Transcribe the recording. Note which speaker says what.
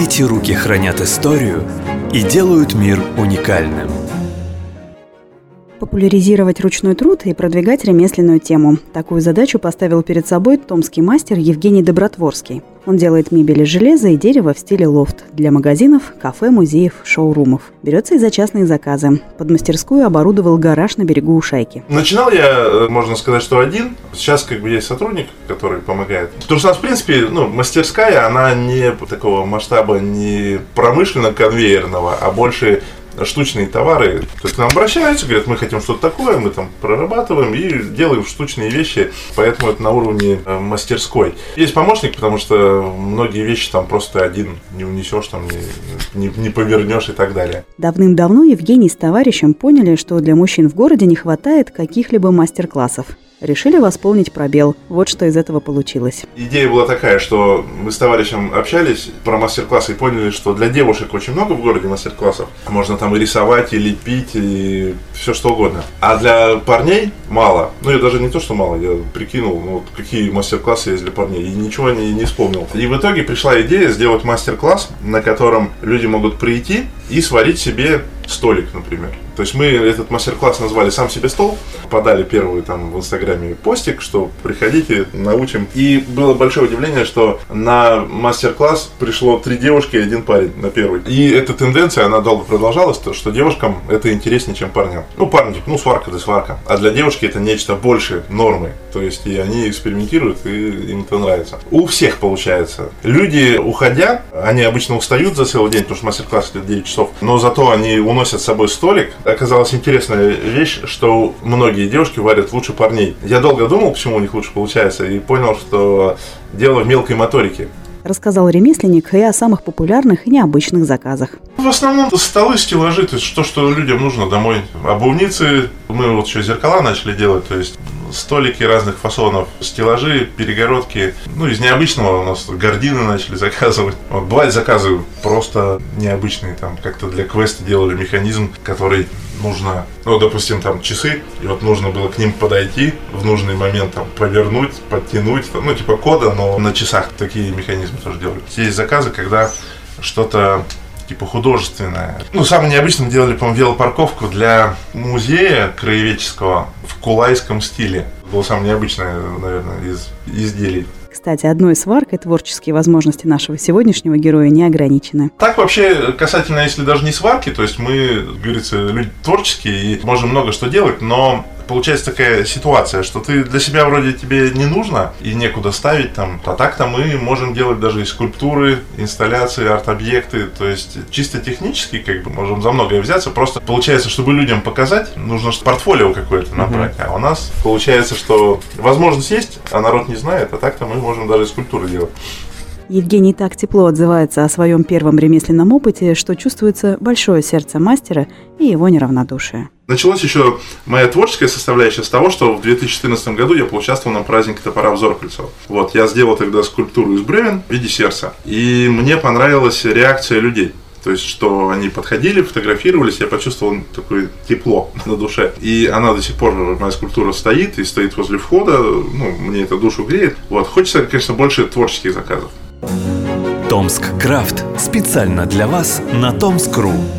Speaker 1: Эти руки хранят историю и делают мир уникальным.
Speaker 2: Популяризировать ручной труд и продвигать ремесленную тему. Такую задачу поставил перед собой томский мастер Евгений Добротворский. Он делает мебель из железа и дерева в стиле лофт для магазинов, кафе, музеев, шоурумов. Берется и за частные заказы. Под мастерскую оборудовал гараж на берегу Ушайки.
Speaker 3: Начинал я, э, можно сказать, что один. Сейчас как бы есть сотрудник, который помогает. Потому что у нас, в принципе, ну, мастерская, она не такого масштаба, не промышленно-конвейерного, а больше штучные товары. То есть к нам обращаются, говорят, мы хотим что-то такое, мы там прорабатываем и делаем штучные вещи, поэтому это на уровне э, мастерской. Есть помощник, потому что многие вещи там просто один не унесешь, там не, не, не повернешь и так далее.
Speaker 2: Давным-давно Евгений с товарищем поняли, что для мужчин в городе не хватает каких-либо мастер-классов решили восполнить пробел. Вот что из этого получилось.
Speaker 3: Идея была такая, что мы с товарищем общались про мастер-классы и поняли, что для девушек очень много в городе мастер-классов. Можно там и рисовать, и лепить, и все что угодно. А для парней мало. Ну, я даже не то, что мало, я прикинул, ну, какие мастер-классы есть для парней, и ничего не, не вспомнил. И в итоге пришла идея сделать мастер-класс, на котором люди могут прийти и сварить себе столик, например. То есть мы этот мастер-класс назвали «Сам себе стол», подали первый там в Инстаграме постик, что приходите, научим. И было большое удивление, что на мастер-класс пришло три девушки и один парень на первый. И эта тенденция, она долго продолжалась, то, что девушкам это интереснее, чем парням. Ну, парни, ну, сварка да сварка. А для девушки это нечто больше нормы. То есть и они экспериментируют, и им это нравится. У всех получается. Люди, уходя, они обычно устают за целый день, потому что мастер-класс идет 9 часов, но зато они уносят с собой столик, оказалась интересная вещь, что многие девушки варят лучше парней. Я долго думал, почему у них лучше получается, и понял, что дело в мелкой моторике
Speaker 2: рассказал ремесленник и о самых популярных и необычных заказах.
Speaker 3: В основном столы, стеллажи, то есть то, что людям нужно домой. Обувницы, мы вот еще зеркала начали делать, то есть столики разных фасонов, стеллажи, перегородки. Ну, из необычного у нас гардины начали заказывать. Вот, бывает заказы просто необычные, там как-то для квеста делали механизм, который нужно, ну, допустим, там часы, и вот нужно было к ним подойти в нужный момент, там, повернуть, подтянуть, ну, типа кода, но на часах такие механизмы тоже делали. Есть заказы, когда что-то типа художественное. Ну, самое необычное делали, по-моему, велопарковку для музея краеведческого в кулайском стиле. Это было самое необычное, наверное, из изделий.
Speaker 2: Кстати, одной сваркой творческие возможности нашего сегодняшнего героя не ограничены.
Speaker 3: Так вообще, касательно, если даже не сварки, то есть мы, говорится, люди творческие и можем много что делать, но получается такая ситуация, что ты для себя вроде тебе не нужно и некуда ставить там, а так-то мы можем делать даже и скульптуры, инсталляции, арт-объекты, то есть чисто технически как бы можем за многое взяться, просто получается, чтобы людям показать, нужно портфолио какое-то набрать, mm-hmm. а у нас получается, что возможность есть, а народ не знает, а так-то мы можем даже скульптуры делать.
Speaker 2: Евгений так тепло отзывается о своем первом ремесленном опыте, что чувствуется большое сердце мастера и его неравнодушие.
Speaker 3: Началась еще моя творческая составляющая с того, что в 2014 году я поучаствовал на празднике топора в Зоркальцево. Вот, я сделал тогда скульптуру из бревен в виде сердца. И мне понравилась реакция людей. То есть, что они подходили, фотографировались, я почувствовал такое тепло на душе. И она до сих пор, моя скульптура стоит и стоит возле входа, ну, мне это душу греет. Вот, хочется, конечно, больше творческих заказов.
Speaker 1: Томск Крафт специально для вас на Томск.ру.